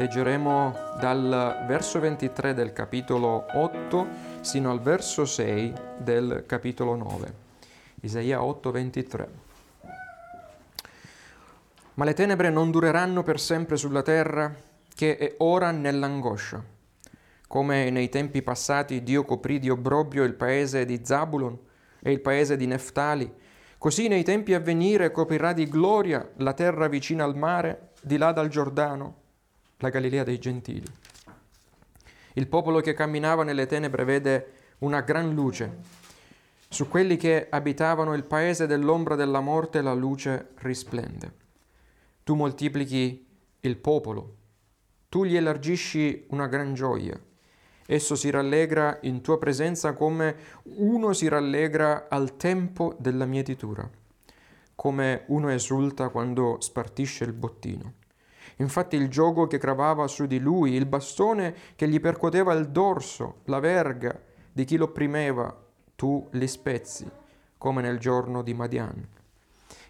Leggeremo dal verso 23 del capitolo 8 sino al verso 6 del capitolo 9. Isaia 8, 23. Ma le tenebre non dureranno per sempre sulla terra, che è ora nell'angoscia. Come nei tempi passati Dio coprì di obbrobrio il paese di Zabulon e il paese di Neftali, così nei tempi a venire coprirà di gloria la terra vicina al mare, di là dal Giordano, la Galilea dei Gentili. Il popolo che camminava nelle tenebre vede una gran luce. Su quelli che abitavano il paese dell'ombra della morte la luce risplende. Tu moltiplichi il popolo, tu gli elargisci una gran gioia. Esso si rallegra in tua presenza come uno si rallegra al tempo della mietitura, come uno esulta quando spartisce il bottino. Infatti il gioco che gravava su di lui, il bastone che gli percuoteva il dorso, la verga di chi l'opprimeva, tu li spezzi, come nel giorno di Madian.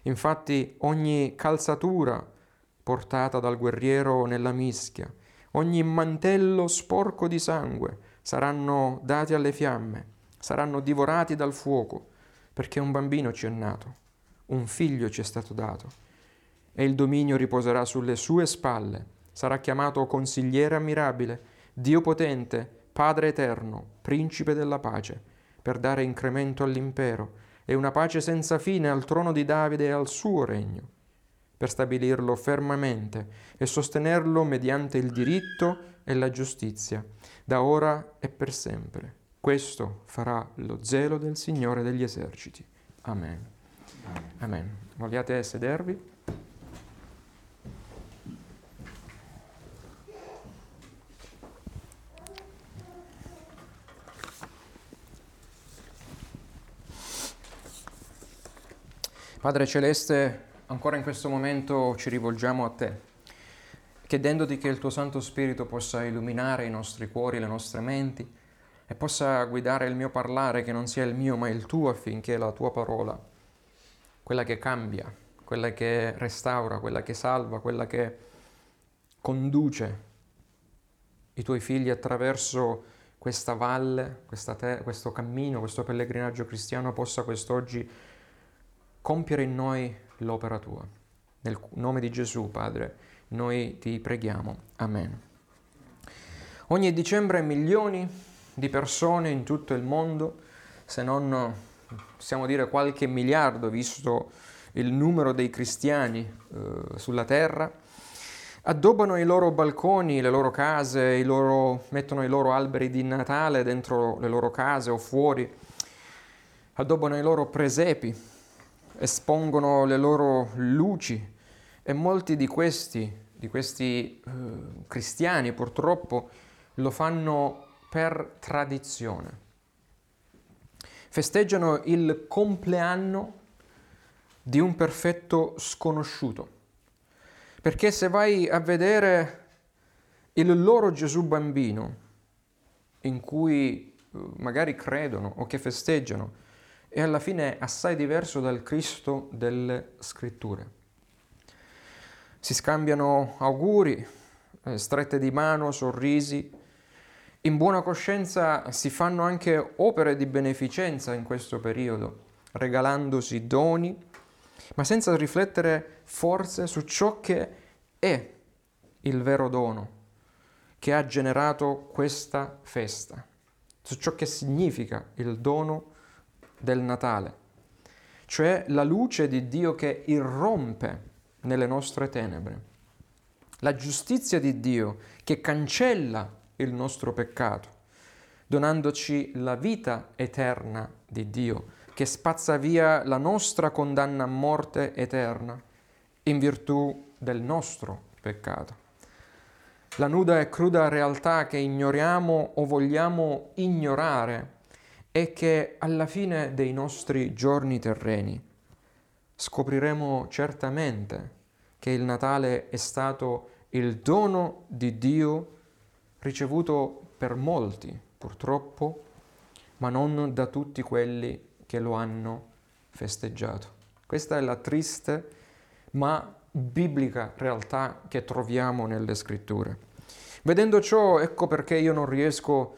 Infatti ogni calzatura portata dal guerriero nella mischia, ogni mantello sporco di sangue saranno dati alle fiamme, saranno divorati dal fuoco, perché un bambino ci è nato, un figlio ci è stato dato e il dominio riposerà sulle sue spalle. Sarà chiamato consigliere ammirabile, Dio potente, Padre eterno, principe della pace, per dare incremento all'impero e una pace senza fine al trono di Davide e al suo regno, per stabilirlo fermamente e sostenerlo mediante il diritto e la giustizia, da ora e per sempre. Questo farà lo zelo del Signore degli eserciti. Amen. Amen. Vogliate sedervi? Padre Celeste, ancora in questo momento ci rivolgiamo a te, chiedendoti che il tuo Santo Spirito possa illuminare i nostri cuori, le nostre menti e possa guidare il mio parlare, che non sia il mio ma il tuo, affinché la tua parola, quella che cambia, quella che restaura, quella che salva, quella che conduce i tuoi figli attraverso questa valle, questa te- questo cammino, questo pellegrinaggio cristiano, possa quest'oggi compiere in noi l'opera tua. Nel nome di Gesù, Padre, noi ti preghiamo. Amen. Ogni dicembre milioni di persone in tutto il mondo, se non possiamo dire qualche miliardo, visto il numero dei cristiani eh, sulla terra, addobbano i loro balconi, le loro case, i loro, mettono i loro alberi di Natale dentro le loro case o fuori, addobbano i loro presepi espongono le loro luci e molti di questi, di questi eh, cristiani purtroppo lo fanno per tradizione. Festeggiano il compleanno di un perfetto sconosciuto. Perché se vai a vedere il loro Gesù bambino, in cui eh, magari credono o che festeggiano, e alla fine è assai diverso dal Cristo delle scritture. Si scambiano auguri, eh, strette di mano, sorrisi. In buona coscienza si fanno anche opere di beneficenza in questo periodo, regalandosi doni, ma senza riflettere forse su ciò che è il vero dono che ha generato questa festa, su ciò che significa il dono del Natale, cioè la luce di Dio che irrompe nelle nostre tenebre, la giustizia di Dio che cancella il nostro peccato, donandoci la vita eterna di Dio, che spazza via la nostra condanna a morte eterna in virtù del nostro peccato. La nuda e cruda realtà che ignoriamo o vogliamo ignorare è che alla fine dei nostri giorni terreni scopriremo certamente che il Natale è stato il dono di Dio ricevuto per molti, purtroppo, ma non da tutti quelli che lo hanno festeggiato. Questa è la triste ma biblica realtà che troviamo nelle scritture. Vedendo ciò, ecco perché io non riesco a,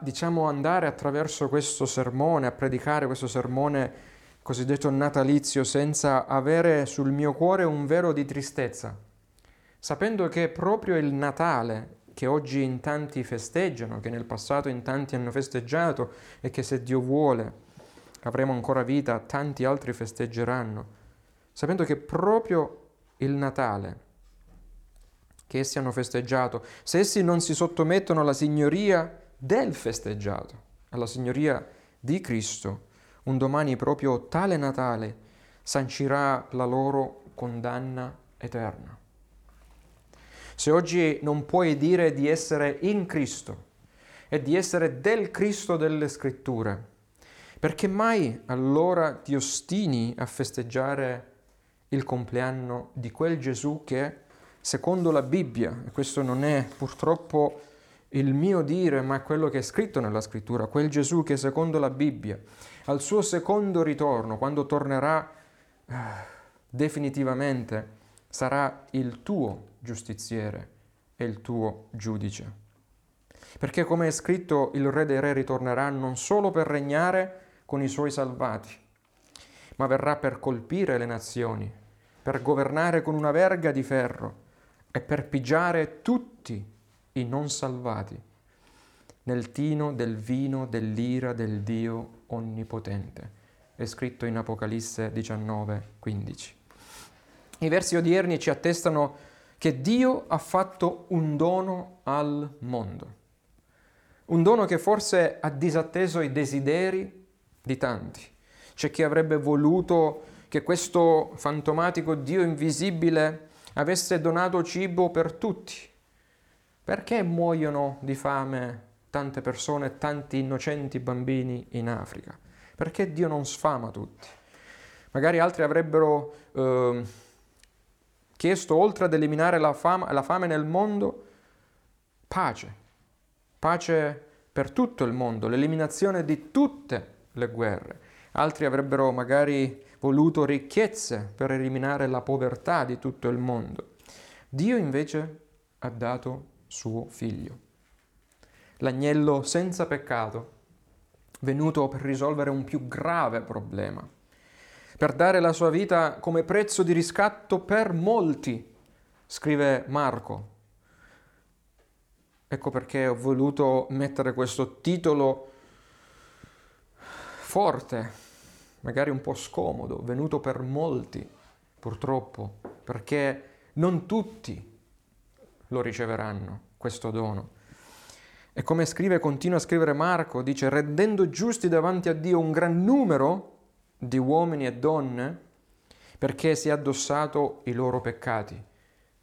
diciamo, andare attraverso questo sermone, a predicare questo sermone cosiddetto natalizio, senza avere sul mio cuore un velo di tristezza, sapendo che proprio il Natale, che oggi in tanti festeggiano, che nel passato in tanti hanno festeggiato e che se Dio vuole avremo ancora vita, tanti altri festeggeranno, sapendo che proprio il Natale che essi hanno festeggiato, se essi non si sottomettono alla signoria del festeggiato, alla signoria di Cristo, un domani proprio tale Natale sancirà la loro condanna eterna. Se oggi non puoi dire di essere in Cristo e di essere del Cristo delle scritture, perché mai allora ti ostini a festeggiare il compleanno di quel Gesù che, secondo la Bibbia, e questo non è purtroppo il mio dire, ma quello che è scritto nella scrittura, quel Gesù che secondo la Bibbia, al suo secondo ritorno, quando tornerà eh, definitivamente, sarà il tuo giustiziere e il tuo giudice. Perché come è scritto, il Re dei Re ritornerà non solo per regnare con i suoi salvati, ma verrà per colpire le nazioni, per governare con una verga di ferro e per pigiare tutti i non salvati nel tino del vino dell'ira del Dio onnipotente. È scritto in Apocalisse 19, 15. I versi odierni ci attestano che Dio ha fatto un dono al mondo, un dono che forse ha disatteso i desideri di tanti. C'è chi avrebbe voluto che questo fantomatico Dio invisibile avesse donato cibo per tutti. Perché muoiono di fame tante persone, tanti innocenti bambini in Africa? Perché Dio non sfama tutti? Magari altri avrebbero eh, chiesto, oltre ad eliminare la fame, la fame nel mondo, pace, pace per tutto il mondo, l'eliminazione di tutte le guerre. Altri avrebbero magari voluto ricchezze per eliminare la povertà di tutto il mondo. Dio invece ha dato suo figlio, l'agnello senza peccato, venuto per risolvere un più grave problema, per dare la sua vita come prezzo di riscatto per molti, scrive Marco. Ecco perché ho voluto mettere questo titolo forte magari un po' scomodo, venuto per molti, purtroppo, perché non tutti lo riceveranno, questo dono. E come scrive, continua a scrivere Marco, dice, rendendo giusti davanti a Dio un gran numero di uomini e donne, perché si è addossato i loro peccati.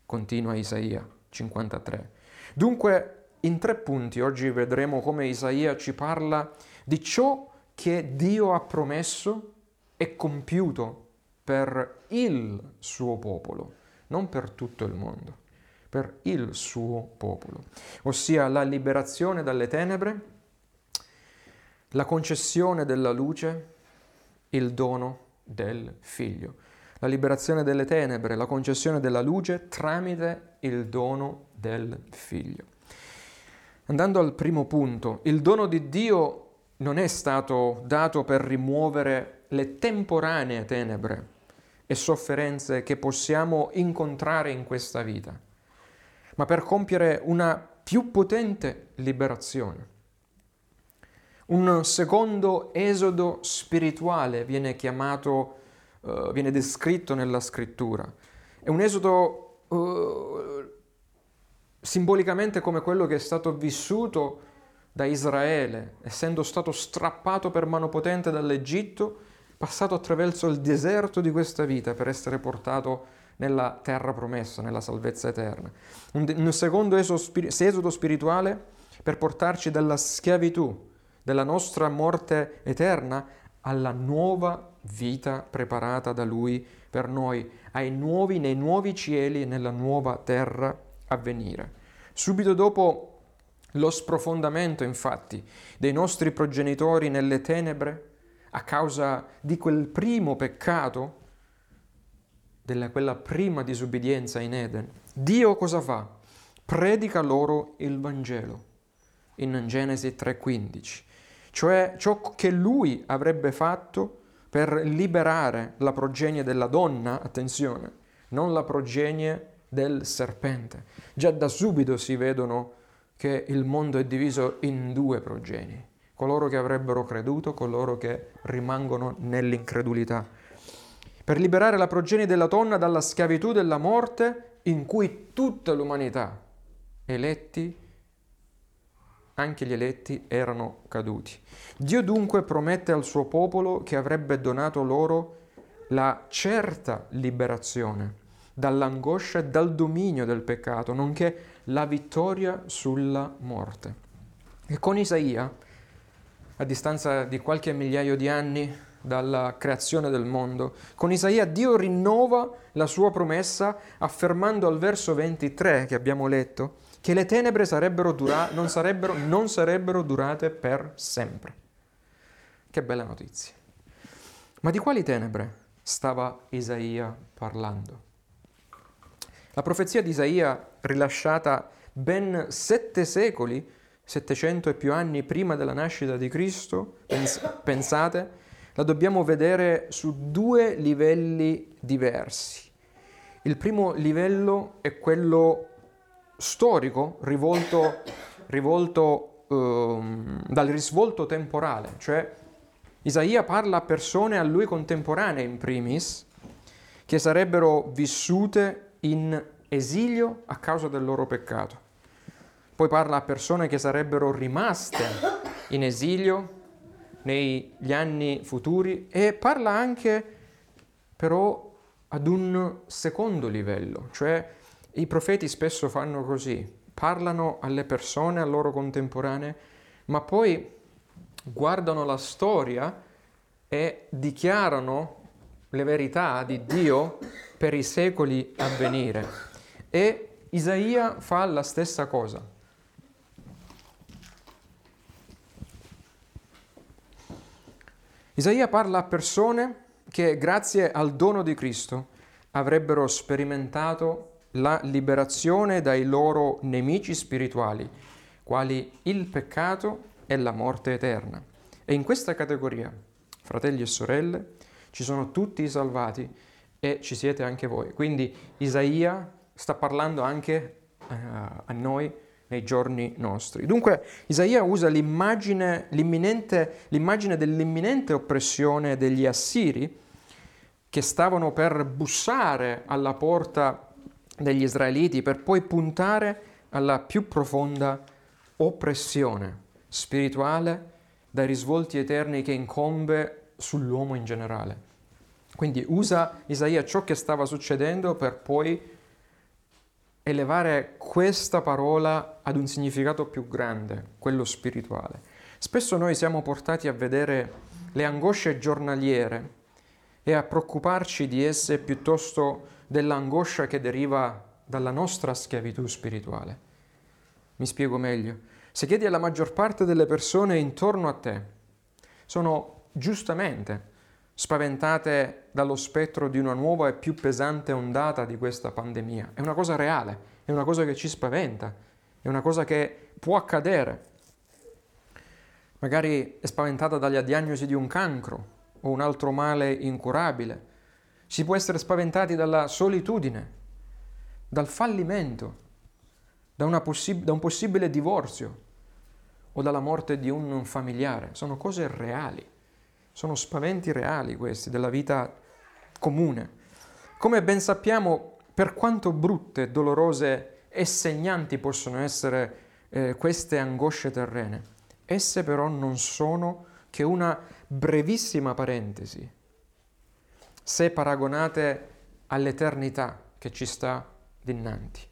Continua Isaia 53. Dunque, in tre punti oggi vedremo come Isaia ci parla di ciò che Dio ha promesso e compiuto per il suo popolo, non per tutto il mondo, per il suo popolo, ossia la liberazione dalle tenebre, la concessione della luce, il dono del figlio. La liberazione delle tenebre, la concessione della luce tramite il dono del figlio. Andando al primo punto, il dono di Dio non è stato dato per rimuovere le temporanee tenebre e sofferenze che possiamo incontrare in questa vita, ma per compiere una più potente liberazione. Un secondo esodo spirituale viene chiamato, uh, viene descritto nella scrittura. È un esodo uh, simbolicamente come quello che è stato vissuto da Israele, essendo stato strappato per mano potente dall'Egitto, passato attraverso il deserto di questa vita per essere portato nella terra promessa, nella salvezza eterna. Un, un secondo esodo spirituale per portarci dalla schiavitù, della nostra morte eterna, alla nuova vita preparata da Lui per noi, nuovi, nei nuovi cieli e nella nuova terra a venire. Subito dopo lo sprofondamento, infatti, dei nostri progenitori nelle tenebre a causa di quel primo peccato, della quella prima disubbidienza in Eden, Dio cosa fa? predica loro il Vangelo in Genesi 3:15, cioè ciò che lui avrebbe fatto per liberare la progenie della donna, attenzione, non la progenie del serpente. Già da subito si vedono che il mondo è diviso in due progenie, coloro che avrebbero creduto, coloro che rimangono nell'incredulità. Per liberare la progenie della donna dalla schiavitù della morte in cui tutta l'umanità, eletti, anche gli eletti, erano caduti. Dio dunque promette al suo popolo che avrebbe donato loro la certa liberazione dall'angoscia e dal dominio del peccato, nonché la vittoria sulla morte. E con Isaia, a distanza di qualche migliaio di anni dalla creazione del mondo, con Isaia Dio rinnova la sua promessa affermando al verso 23 che abbiamo letto che le tenebre sarebbero dura- non, sarebbero, non sarebbero durate per sempre. Che bella notizia. Ma di quali tenebre stava Isaia parlando? La profezia di Isaia, rilasciata ben sette secoli, 700 e più anni prima della nascita di Cristo, pens- pensate, la dobbiamo vedere su due livelli diversi. Il primo livello è quello storico rivolto, rivolto um, dal risvolto temporale, cioè Isaia parla a persone a lui contemporanee in primis, che sarebbero vissute in esilio a causa del loro peccato. Poi parla a persone che sarebbero rimaste in esilio negli anni futuri e parla anche però ad un secondo livello, cioè i profeti spesso fanno così, parlano alle persone, a loro contemporanee, ma poi guardano la storia e dichiarano le verità di Dio per i secoli a venire. E Isaia fa la stessa cosa. Isaia parla a persone che grazie al dono di Cristo avrebbero sperimentato la liberazione dai loro nemici spirituali, quali il peccato e la morte eterna. E in questa categoria, fratelli e sorelle, ci sono tutti i salvati e ci siete anche voi. Quindi Isaia sta parlando anche uh, a noi nei giorni nostri. Dunque Isaia usa l'immagine, l'immagine dell'imminente oppressione degli assiri che stavano per bussare alla porta degli israeliti per poi puntare alla più profonda oppressione spirituale dai risvolti eterni che incombe sull'uomo in generale. Quindi usa Isaia ciò che stava succedendo per poi elevare questa parola ad un significato più grande, quello spirituale. Spesso noi siamo portati a vedere le angosce giornaliere e a preoccuparci di esse piuttosto dell'angoscia che deriva dalla nostra schiavitù spirituale. Mi spiego meglio. Se chiedi alla maggior parte delle persone intorno a te, sono giustamente spaventate dallo spettro di una nuova e più pesante ondata di questa pandemia. È una cosa reale, è una cosa che ci spaventa, è una cosa che può accadere. Magari è spaventata dalla diagnosi di un cancro o un altro male incurabile. Si può essere spaventati dalla solitudine, dal fallimento, da, possib- da un possibile divorzio o dalla morte di un familiare. Sono cose reali. Sono spaventi reali questi della vita comune. Come ben sappiamo, per quanto brutte, dolorose e segnanti possono essere eh, queste angosce terrene, esse però non sono che una brevissima parentesi se paragonate all'eternità che ci sta dinanzi.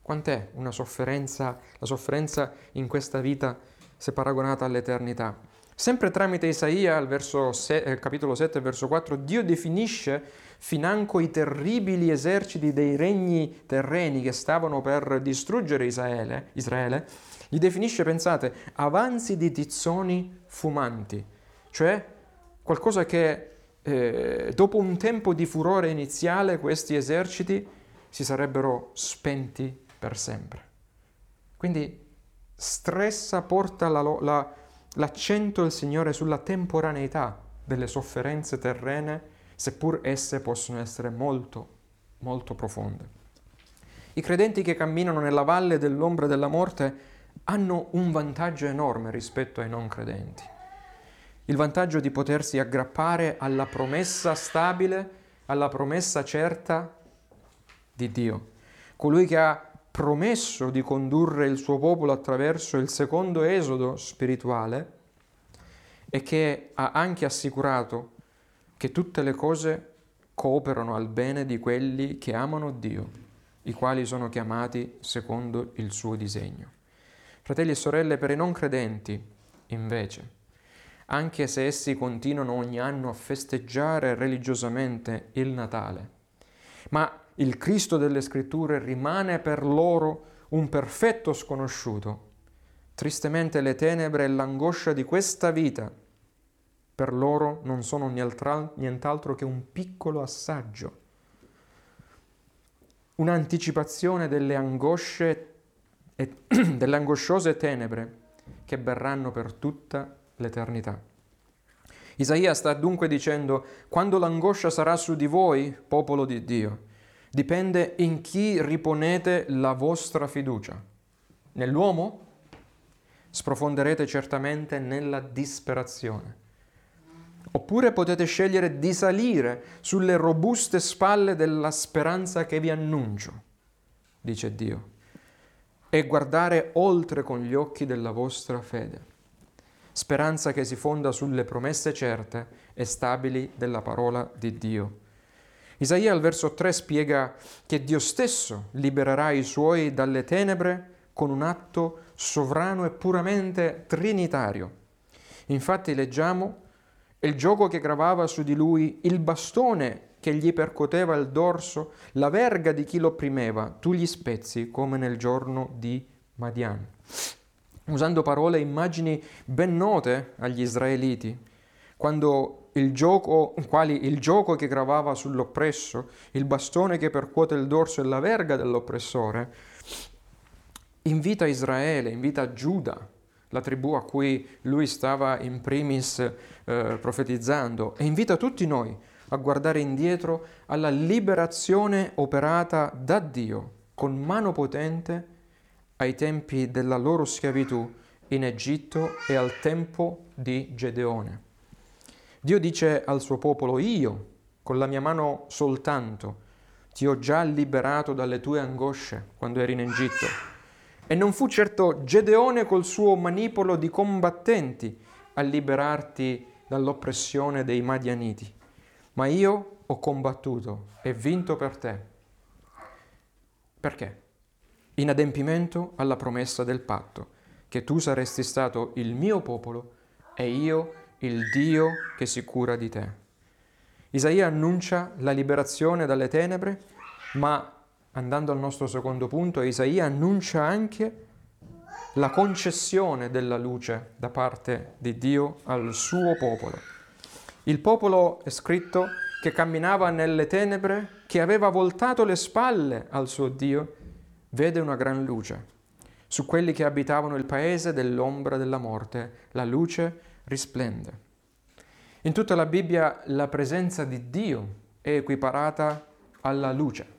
Quant'è una sofferenza, la sofferenza in questa vita se paragonata all'eternità? Sempre tramite Isaia, al verso se, eh, capitolo 7, verso 4, Dio definisce financo i terribili eserciti dei regni terreni che stavano per distruggere Israele, Israele li definisce, pensate, avanzi di tizzoni fumanti, cioè qualcosa che eh, dopo un tempo di furore iniziale questi eserciti si sarebbero spenti per sempre. Quindi stressa, porta la, la, l'accento del Signore sulla temporaneità delle sofferenze terrene, seppur esse possono essere molto, molto profonde. I credenti che camminano nella valle dell'ombra della morte hanno un vantaggio enorme rispetto ai non credenti. Il vantaggio di potersi aggrappare alla promessa stabile, alla promessa certa di Dio. Colui che ha promesso di condurre il suo popolo attraverso il secondo esodo spirituale e che ha anche assicurato che tutte le cose cooperano al bene di quelli che amano Dio, i quali sono chiamati secondo il suo disegno. Fratelli e sorelle, per i non credenti, invece, anche se essi continuano ogni anno a festeggiare religiosamente il Natale, ma il Cristo delle Scritture rimane per loro un perfetto sconosciuto. Tristemente le tenebre e l'angoscia di questa vita per loro non sono nient'altro che un piccolo assaggio, un'anticipazione delle angosce e delle angosciose tenebre che verranno per tutta l'eternità. Isaia sta dunque dicendo, quando l'angoscia sarà su di voi, popolo di Dio, dipende in chi riponete la vostra fiducia. Nell'uomo? Sprofonderete certamente nella disperazione. Oppure potete scegliere di salire sulle robuste spalle della speranza che vi annuncio, dice Dio e guardare oltre con gli occhi della vostra fede. Speranza che si fonda sulle promesse certe e stabili della parola di Dio. Isaia al verso 3 spiega che Dio stesso libererà i suoi dalle tenebre con un atto sovrano e puramente trinitario. Infatti leggiamo il gioco che gravava su di lui, il bastone che gli percoteva il dorso, la verga di chi lo opprimeva, tu gli spezzi come nel giorno di Madian. Usando parole e immagini ben note agli israeliti, quando il gioco, quali il gioco che gravava sull'oppresso, il bastone che percuote il dorso e la verga dell'oppressore, invita Israele, invita Giuda, la tribù a cui lui stava in primis eh, profetizzando, e invita tutti noi a guardare indietro alla liberazione operata da Dio con mano potente ai tempi della loro schiavitù in Egitto e al tempo di Gedeone. Dio dice al suo popolo, io, con la mia mano soltanto, ti ho già liberato dalle tue angosce quando eri in Egitto. E non fu certo Gedeone col suo manipolo di combattenti a liberarti dall'oppressione dei Madianiti ma io ho combattuto e vinto per te. Perché? In adempimento alla promessa del patto, che tu saresti stato il mio popolo e io il Dio che si cura di te. Isaia annuncia la liberazione dalle tenebre, ma andando al nostro secondo punto, Isaia annuncia anche la concessione della luce da parte di Dio al suo popolo. Il popolo è scritto che camminava nelle tenebre, che aveva voltato le spalle al suo Dio, vede una gran luce. Su quelli che abitavano il paese dell'ombra della morte, la luce risplende. In tutta la Bibbia la presenza di Dio è equiparata alla luce.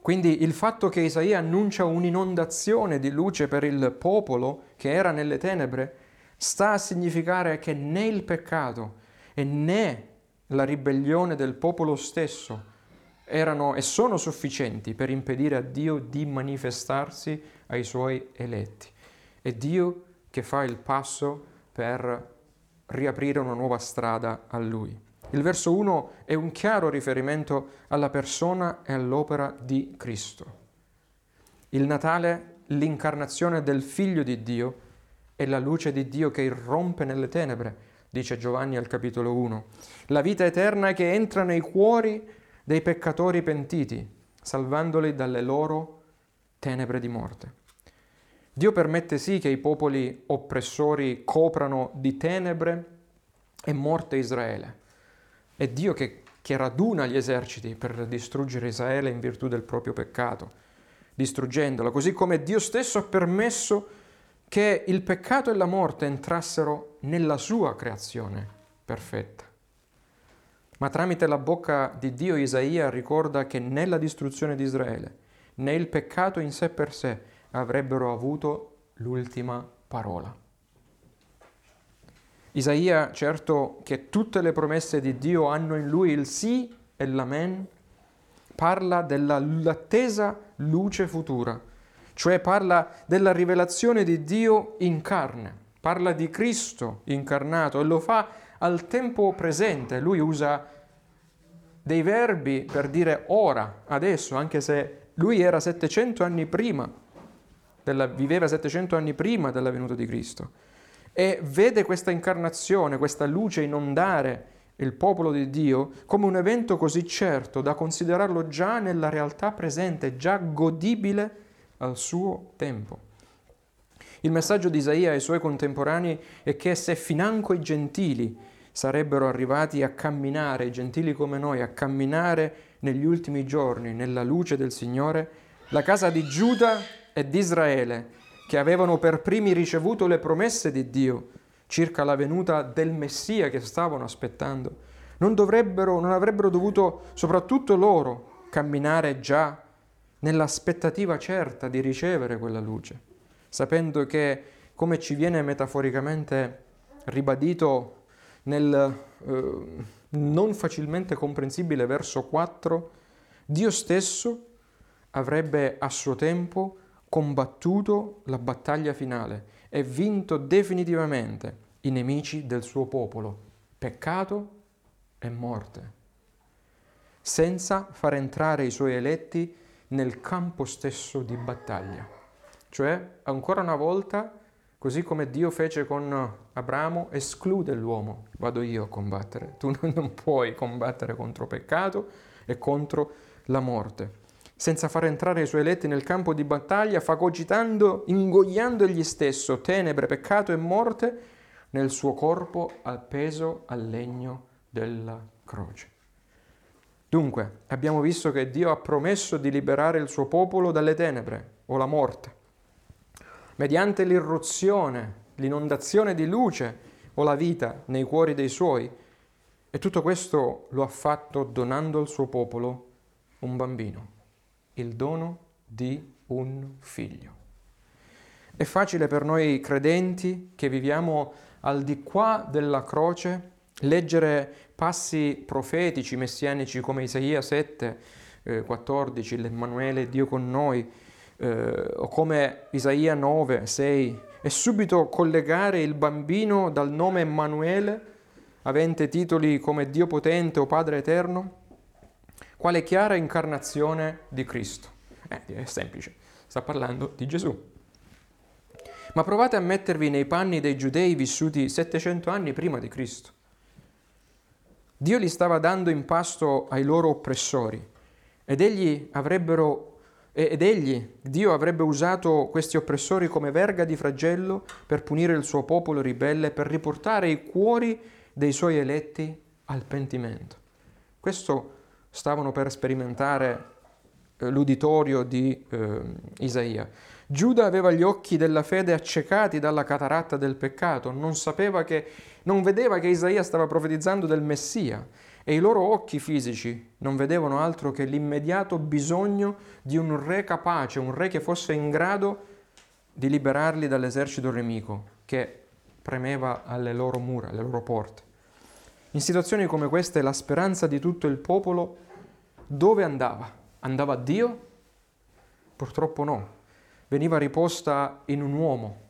Quindi il fatto che Isaia annuncia un'inondazione di luce per il popolo che era nelle tenebre sta a significare che né il peccato e né la ribellione del popolo stesso erano e sono sufficienti per impedire a Dio di manifestarsi ai suoi eletti. È Dio che fa il passo per riaprire una nuova strada a Lui. Il verso 1 è un chiaro riferimento alla persona e all'opera di Cristo. Il Natale, l'incarnazione del Figlio di Dio, è la luce di Dio che irrompe nelle tenebre, dice Giovanni al capitolo 1. La vita eterna che entra nei cuori dei peccatori pentiti, salvandoli dalle loro tenebre di morte. Dio permette sì che i popoli oppressori coprano di tenebre e morte Israele. È Dio che, che raduna gli eserciti per distruggere Israele in virtù del proprio peccato. distruggendola, così come Dio stesso ha permesso che il peccato e la morte entrassero nella sua creazione perfetta. Ma tramite la bocca di Dio Isaia ricorda che né la distruzione di Israele né il peccato in sé per sé avrebbero avuto l'ultima parola. Isaia, certo che tutte le promesse di Dio hanno in lui il sì e l'amen, parla dell'attesa luce futura, cioè parla della rivelazione di Dio in carne, parla di Cristo incarnato e lo fa al tempo presente. Lui usa dei verbi per dire ora, adesso, anche se lui era 700 anni prima, della, viveva 700 anni prima della venuta di Cristo e vede questa incarnazione, questa luce inondare il popolo di Dio come un evento così certo da considerarlo già nella realtà presente, già godibile al suo tempo. Il messaggio di Isaia ai suoi contemporanei è che se financo i gentili sarebbero arrivati a camminare, gentili come noi, a camminare negli ultimi giorni nella luce del Signore, la casa di Giuda e di Israele che avevano per primi ricevuto le promesse di Dio circa la venuta del Messia che stavano aspettando, non, non avrebbero dovuto, soprattutto loro, camminare già nell'aspettativa certa di ricevere quella luce, sapendo che, come ci viene metaforicamente ribadito nel eh, non facilmente comprensibile verso 4, Dio stesso avrebbe a suo tempo combattuto la battaglia finale e vinto definitivamente i nemici del suo popolo, peccato e morte, senza far entrare i suoi eletti nel campo stesso di battaglia. Cioè, ancora una volta, così come Dio fece con Abramo, esclude l'uomo, vado io a combattere, tu non puoi combattere contro peccato e contro la morte senza far entrare i suoi eletti nel campo di battaglia, fagocitando, ingoiando egli stesso tenebre, peccato e morte nel suo corpo appeso al legno della croce. Dunque, abbiamo visto che Dio ha promesso di liberare il suo popolo dalle tenebre o la morte, mediante l'irruzione, l'inondazione di luce o la vita nei cuori dei suoi, e tutto questo lo ha fatto donando al suo popolo un bambino il dono di un figlio. È facile per noi credenti che viviamo al di qua della croce leggere passi profetici messianici come Isaia 7, eh, 14, l'Emmanuele Dio con noi, eh, o come Isaia 9, 6, e subito collegare il bambino dal nome Emanuele, avente titoli come Dio potente o Padre eterno, quale chiara incarnazione di Cristo. Eh, è semplice, sta parlando di Gesù. Ma provate a mettervi nei panni dei giudei vissuti 700 anni prima di Cristo. Dio li stava dando in pasto ai loro oppressori ed egli ed egli, Dio avrebbe usato questi oppressori come verga di flagello per punire il suo popolo ribelle, per riportare i cuori dei suoi eletti al pentimento. Questo stavano per sperimentare eh, l'uditorio di eh, Isaia. Giuda aveva gli occhi della fede accecati dalla cataratta del peccato, non sapeva che, non vedeva che Isaia stava profetizzando del Messia e i loro occhi fisici non vedevano altro che l'immediato bisogno di un re capace, un re che fosse in grado di liberarli dall'esercito nemico che premeva alle loro mura, alle loro porte. In situazioni come queste la speranza di tutto il popolo dove andava? Andava a Dio? Purtroppo no. Veniva riposta in un uomo,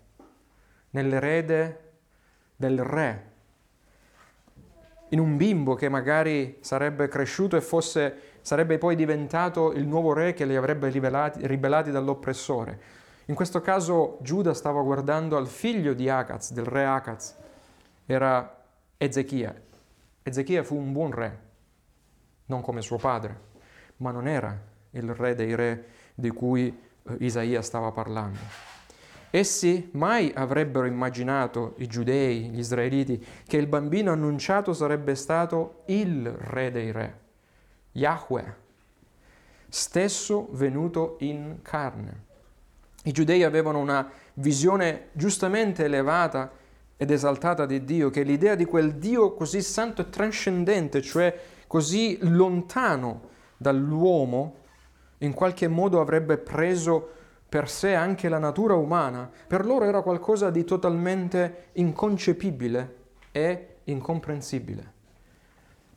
nell'erede del re, in un bimbo che magari sarebbe cresciuto e fosse, sarebbe poi diventato il nuovo re che li avrebbe ribellati, ribellati dall'oppressore. In questo caso Giuda stava guardando al figlio di Acaz, del re Acaz, era Ezechia. Ezechia fu un buon re, non come suo padre, ma non era il re dei re di cui eh, Isaia stava parlando. Essi mai avrebbero immaginato, i giudei, gli israeliti, che il bambino annunciato sarebbe stato il re dei re, Yahweh. stesso venuto in carne. I giudei avevano una visione giustamente elevata ed esaltata di Dio, che l'idea di quel Dio così santo e trascendente, cioè così lontano dall'uomo, in qualche modo avrebbe preso per sé anche la natura umana, per loro era qualcosa di totalmente inconcepibile e incomprensibile.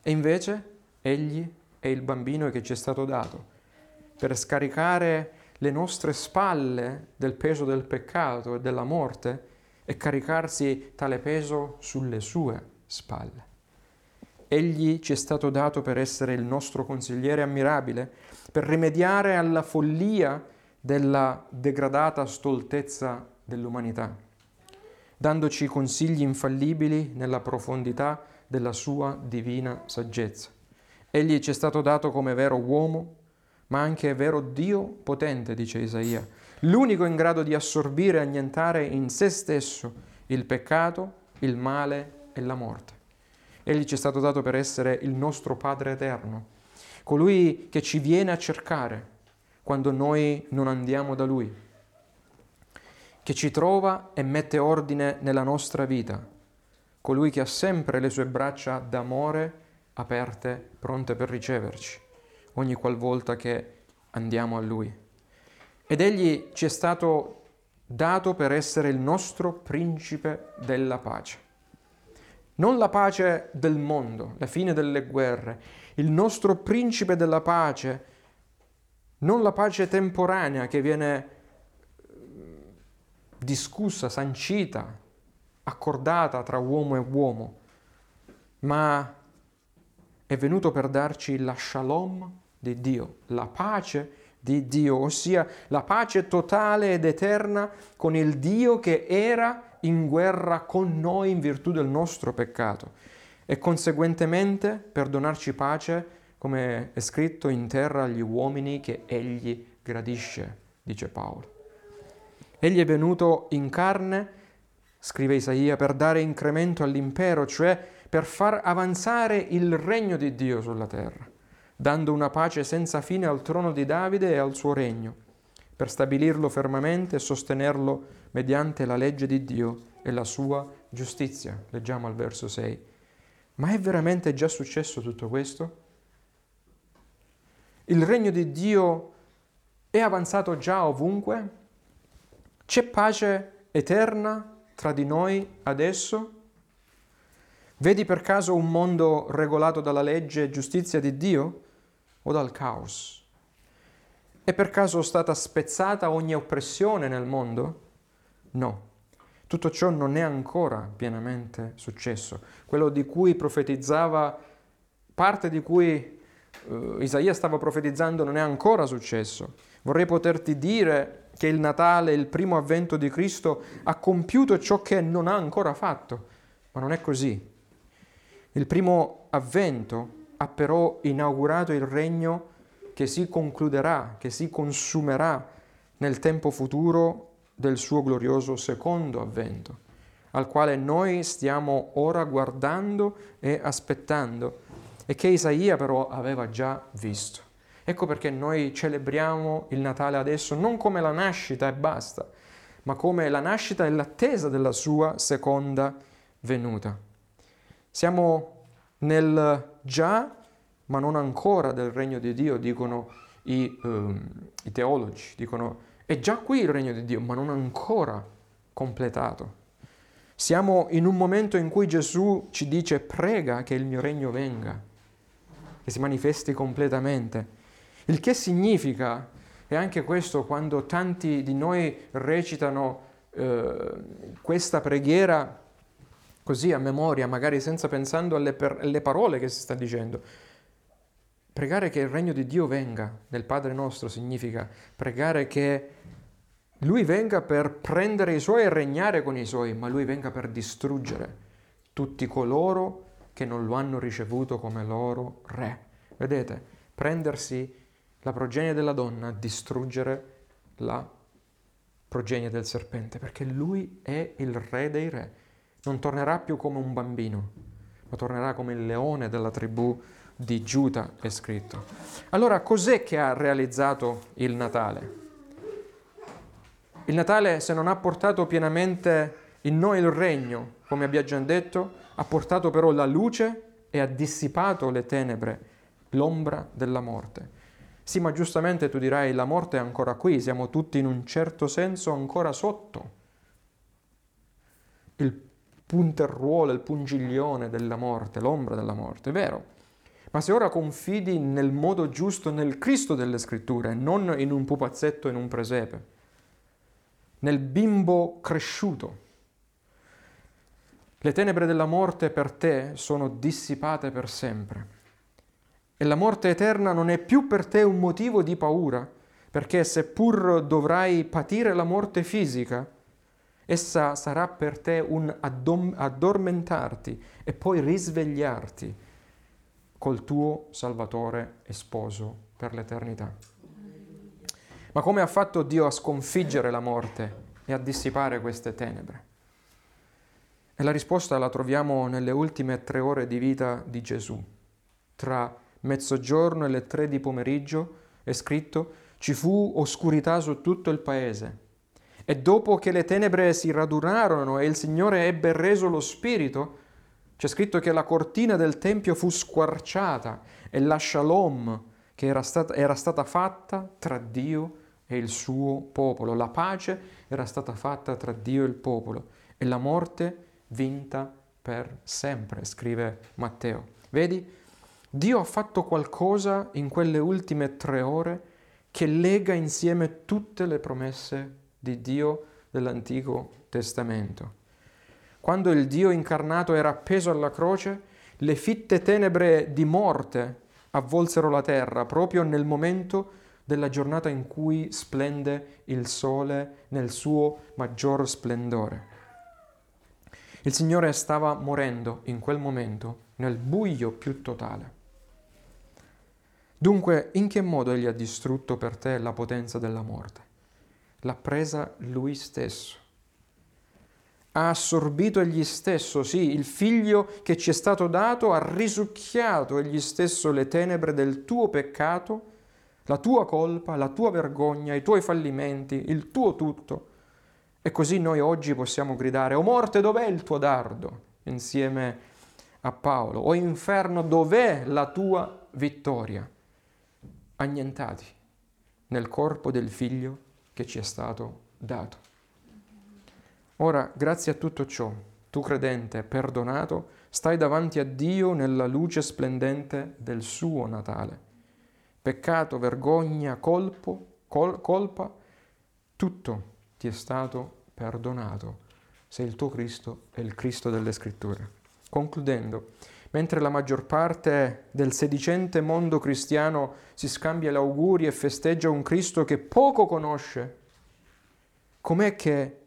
E invece egli è il bambino che ci è stato dato per scaricare le nostre spalle del peso del peccato e della morte e caricarsi tale peso sulle sue spalle. Egli ci è stato dato per essere il nostro consigliere ammirabile, per rimediare alla follia della degradata stoltezza dell'umanità, dandoci consigli infallibili nella profondità della sua divina saggezza. Egli ci è stato dato come vero uomo, ma anche vero Dio potente, dice Isaia, l'unico in grado di assorbire e annientare in se stesso il peccato, il male e la morte. Egli ci è stato dato per essere il nostro Padre eterno, colui che ci viene a cercare quando noi non andiamo da Lui, che ci trova e mette ordine nella nostra vita, colui che ha sempre le sue braccia d'amore aperte, pronte per riceverci, ogni qualvolta che andiamo a Lui. Ed Egli ci è stato dato per essere il nostro principe della pace. Non la pace del mondo, la fine delle guerre, il nostro principe della pace, non la pace temporanea che viene eh, discussa, sancita, accordata tra uomo e uomo, ma è venuto per darci la shalom di Dio, la pace di Dio, ossia la pace totale ed eterna con il Dio che era in guerra con noi in virtù del nostro peccato e conseguentemente per donarci pace, come è scritto in terra agli uomini che egli gradisce, dice Paolo. Egli è venuto in carne, scrive Isaia, per dare incremento all'impero, cioè per far avanzare il regno di Dio sulla terra dando una pace senza fine al trono di Davide e al suo regno, per stabilirlo fermamente e sostenerlo mediante la legge di Dio e la sua giustizia. Leggiamo al verso 6. Ma è veramente già successo tutto questo? Il regno di Dio è avanzato già ovunque? C'è pace eterna tra di noi adesso? Vedi per caso un mondo regolato dalla legge e giustizia di Dio? O dal caos? È per caso stata spezzata ogni oppressione nel mondo? No. Tutto ciò non è ancora pienamente successo. Quello di cui profetizzava, parte di cui uh, Isaia stava profetizzando non è ancora successo. Vorrei poterti dire che il Natale, il primo avvento di Cristo, ha compiuto ciò che non ha ancora fatto, ma non è così. Il primo avvento ha però inaugurato il regno che si concluderà, che si consumerà nel tempo futuro del suo glorioso secondo avvento, al quale noi stiamo ora guardando e aspettando e che Isaia però aveva già visto. Ecco perché noi celebriamo il Natale adesso non come la nascita e basta, ma come la nascita e l'attesa della sua seconda venuta. Siamo nel già, ma non ancora del regno di Dio, dicono i, um, i teologi, dicono è già qui il regno di Dio, ma non ancora completato. Siamo in un momento in cui Gesù ci dice prega che il mio regno venga, che si manifesti completamente. Il che significa, e anche questo quando tanti di noi recitano eh, questa preghiera così a memoria, magari senza pensando alle, per, alle parole che si sta dicendo. Pregare che il regno di Dio venga nel Padre nostro significa pregare che Lui venga per prendere i suoi e regnare con i suoi, ma Lui venga per distruggere tutti coloro che non lo hanno ricevuto come loro re. Vedete, prendersi la progenie della donna, distruggere la progenie del serpente, perché Lui è il re dei re non tornerà più come un bambino, ma tornerà come il leone della tribù di Giuda è scritto. Allora cos'è che ha realizzato il Natale? Il Natale, se non ha portato pienamente in noi il regno, come abbiamo già detto, ha portato però la luce e ha dissipato le tenebre, l'ombra della morte. Sì, ma giustamente tu dirai, la morte è ancora qui, siamo tutti in un certo senso ancora sotto il punterruolo, il pungiglione della morte, l'ombra della morte, è vero. Ma se ora confidi nel modo giusto nel Cristo delle Scritture, non in un pupazzetto in un presepe, nel bimbo cresciuto. Le tenebre della morte per te sono dissipate per sempre. E la morte eterna non è più per te un motivo di paura, perché seppur dovrai patire la morte fisica, essa sarà per te un addom- addormentarti e poi risvegliarti col tuo Salvatore e sposo per l'eternità. Ma come ha fatto Dio a sconfiggere la morte e a dissipare queste tenebre? E la risposta la troviamo nelle ultime tre ore di vita di Gesù. Tra mezzogiorno e le tre di pomeriggio è scritto ci fu oscurità su tutto il paese. E dopo che le tenebre si radunarono e il Signore ebbe reso lo spirito, c'è scritto che la cortina del Tempio fu squarciata e la shalom che era stata, era stata fatta tra Dio e il suo popolo. La pace era stata fatta tra Dio e il popolo e la morte vinta per sempre, scrive Matteo. Vedi? Dio ha fatto qualcosa in quelle ultime tre ore che lega insieme tutte le promesse di Dio dell'Antico Testamento. Quando il Dio incarnato era appeso alla croce, le fitte tenebre di morte avvolsero la terra proprio nel momento della giornata in cui splende il sole nel suo maggior splendore. Il Signore stava morendo in quel momento nel buio più totale. Dunque, in che modo Egli ha distrutto per te la potenza della morte? L'ha presa Lui stesso. Ha assorbito Egli stesso, sì, il figlio che ci è stato dato, ha risucchiato Egli stesso le tenebre del tuo peccato la tua colpa, la tua vergogna, i tuoi fallimenti, il tuo tutto. E così noi oggi possiamo gridare, o morte dov'è il tuo dardo? insieme a Paolo, o inferno dov'è la tua vittoria? Annientati nel corpo del figlio che ci è stato dato. Ora, grazie a tutto ciò, tu credente, perdonato, stai davanti a Dio nella luce splendente del suo Natale peccato, vergogna, colpo, col, colpa, tutto ti è stato perdonato se il tuo Cristo è il Cristo delle Scritture. Concludendo, mentre la maggior parte del sedicente mondo cristiano si scambia gli auguri e festeggia un Cristo che poco conosce, com'è che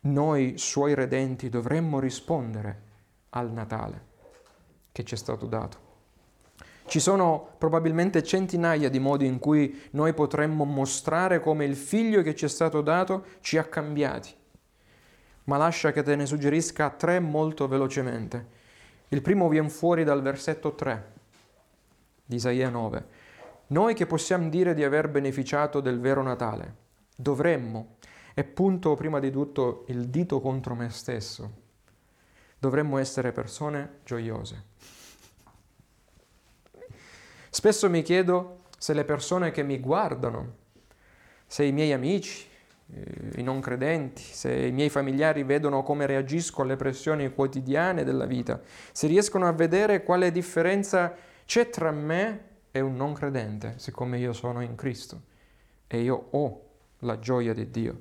noi, suoi redenti, dovremmo rispondere al Natale che ci è stato dato? Ci sono probabilmente centinaia di modi in cui noi potremmo mostrare come il figlio che ci è stato dato ci ha cambiati. Ma lascia che te ne suggerisca tre molto velocemente. Il primo viene fuori dal versetto 3 di Isaia 9. Noi che possiamo dire di aver beneficiato del vero Natale, dovremmo, e punto prima di tutto il dito contro me stesso, dovremmo essere persone gioiose. Spesso mi chiedo se le persone che mi guardano, se i miei amici, i non credenti, se i miei familiari vedono come reagisco alle pressioni quotidiane della vita, se riescono a vedere quale differenza c'è tra me e un non credente, siccome io sono in Cristo e io ho la gioia di Dio.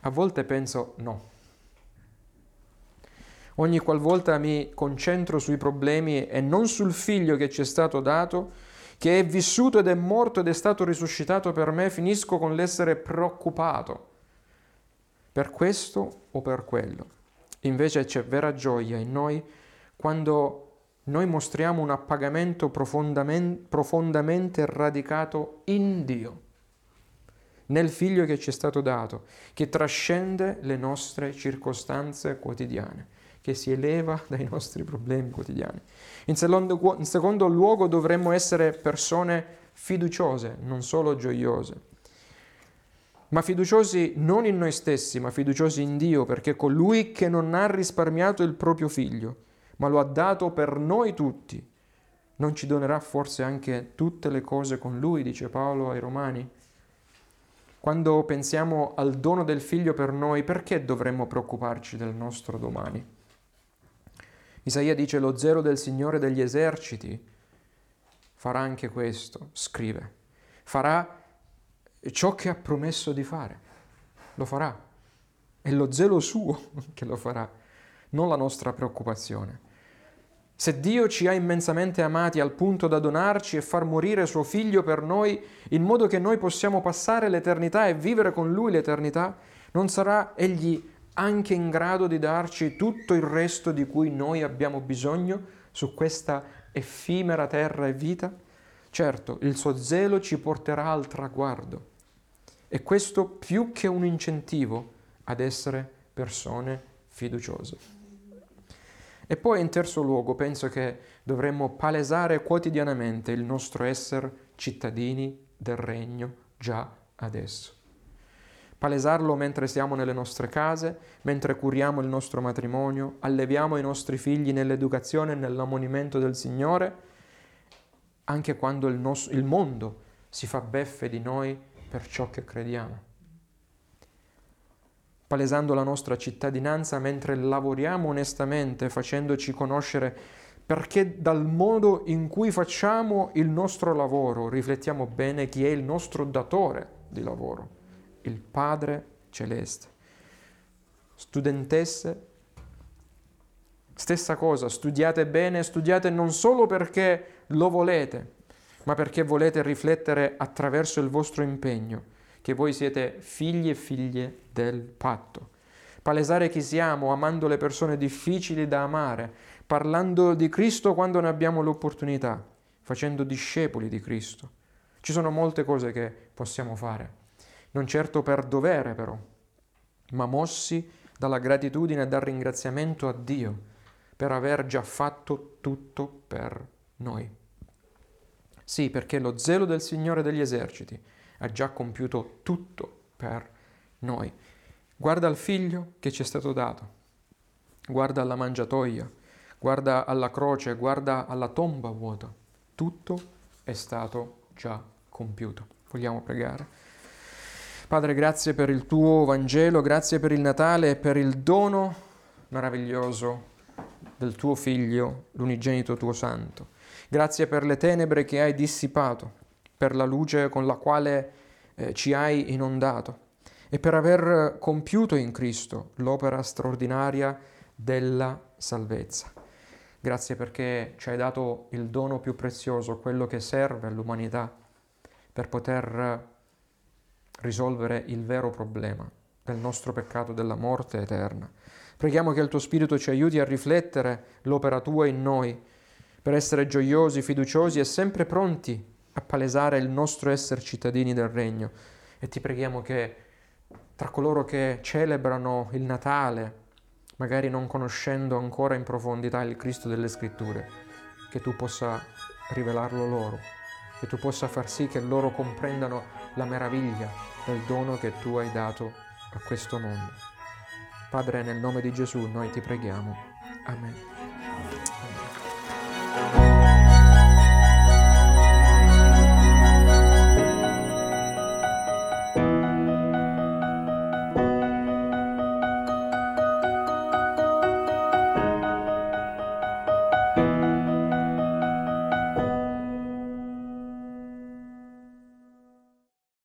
A volte penso no. Ogni qualvolta mi concentro sui problemi e non sul figlio che ci è stato dato, che è vissuto ed è morto ed è stato risuscitato per me, finisco con l'essere preoccupato per questo o per quello. Invece c'è vera gioia in noi quando noi mostriamo un appagamento profondamente, profondamente radicato in Dio, nel figlio che ci è stato dato, che trascende le nostre circostanze quotidiane che si eleva dai nostri problemi quotidiani. In secondo, in secondo luogo dovremmo essere persone fiduciose, non solo gioiose ma fiduciosi non in noi stessi, ma fiduciosi in Dio, perché colui che non ha risparmiato il proprio figlio, ma lo ha dato per noi tutti, non ci donerà forse anche tutte le cose con lui, dice Paolo ai Romani? Quando pensiamo al dono del figlio per noi, perché dovremmo preoccuparci del nostro domani? Isaia dice lo zelo del Signore degli eserciti farà anche questo, scrive, farà ciò che ha promesso di fare, lo farà. È lo zelo suo che lo farà, non la nostra preoccupazione. Se Dio ci ha immensamente amati al punto da donarci e far morire suo figlio per noi, in modo che noi possiamo passare l'eternità e vivere con lui l'eternità, non sarà egli anche in grado di darci tutto il resto di cui noi abbiamo bisogno su questa effimera terra e vita? Certo, il suo zelo ci porterà al traguardo e questo più che un incentivo ad essere persone fiduciose. E poi in terzo luogo penso che dovremmo palesare quotidianamente il nostro essere cittadini del regno già adesso. Palesarlo mentre siamo nelle nostre case, mentre curiamo il nostro matrimonio, alleviamo i nostri figli nell'educazione e nell'ammonimento del Signore, anche quando il, nostro, il mondo si fa beffe di noi per ciò che crediamo. Palesando la nostra cittadinanza mentre lavoriamo onestamente, facendoci conoscere perché dal modo in cui facciamo il nostro lavoro riflettiamo bene chi è il nostro datore di lavoro, il Padre Celeste. Studentesse, stessa cosa, studiate bene, studiate non solo perché lo volete, ma perché volete riflettere attraverso il vostro impegno che voi siete figli e figlie del patto. Palesare chi siamo, amando le persone difficili da amare, parlando di Cristo quando ne abbiamo l'opportunità, facendo discepoli di Cristo. Ci sono molte cose che possiamo fare, non certo per dovere però, ma mossi dalla gratitudine e dal ringraziamento a Dio per aver già fatto tutto per noi. Sì, perché lo zelo del Signore degli eserciti ha già compiuto tutto per noi. Guarda al figlio che ci è stato dato, guarda alla mangiatoia, guarda alla croce, guarda alla tomba vuota. Tutto è stato già compiuto. Vogliamo pregare. Padre, grazie per il tuo Vangelo, grazie per il Natale e per il dono meraviglioso del tuo Figlio, l'unigenito tuo Santo. Grazie per le tenebre che hai dissipato per la luce con la quale eh, ci hai inondato e per aver compiuto in Cristo l'opera straordinaria della salvezza. Grazie perché ci hai dato il dono più prezioso, quello che serve all'umanità per poter risolvere il vero problema del nostro peccato della morte eterna. Preghiamo che il tuo Spirito ci aiuti a riflettere l'opera tua in noi, per essere gioiosi, fiduciosi e sempre pronti a palesare il nostro essere cittadini del regno e ti preghiamo che tra coloro che celebrano il Natale, magari non conoscendo ancora in profondità il Cristo delle Scritture, che tu possa rivelarlo loro, che tu possa far sì che loro comprendano la meraviglia del dono che tu hai dato a questo mondo. Padre, nel nome di Gesù noi ti preghiamo. Amen.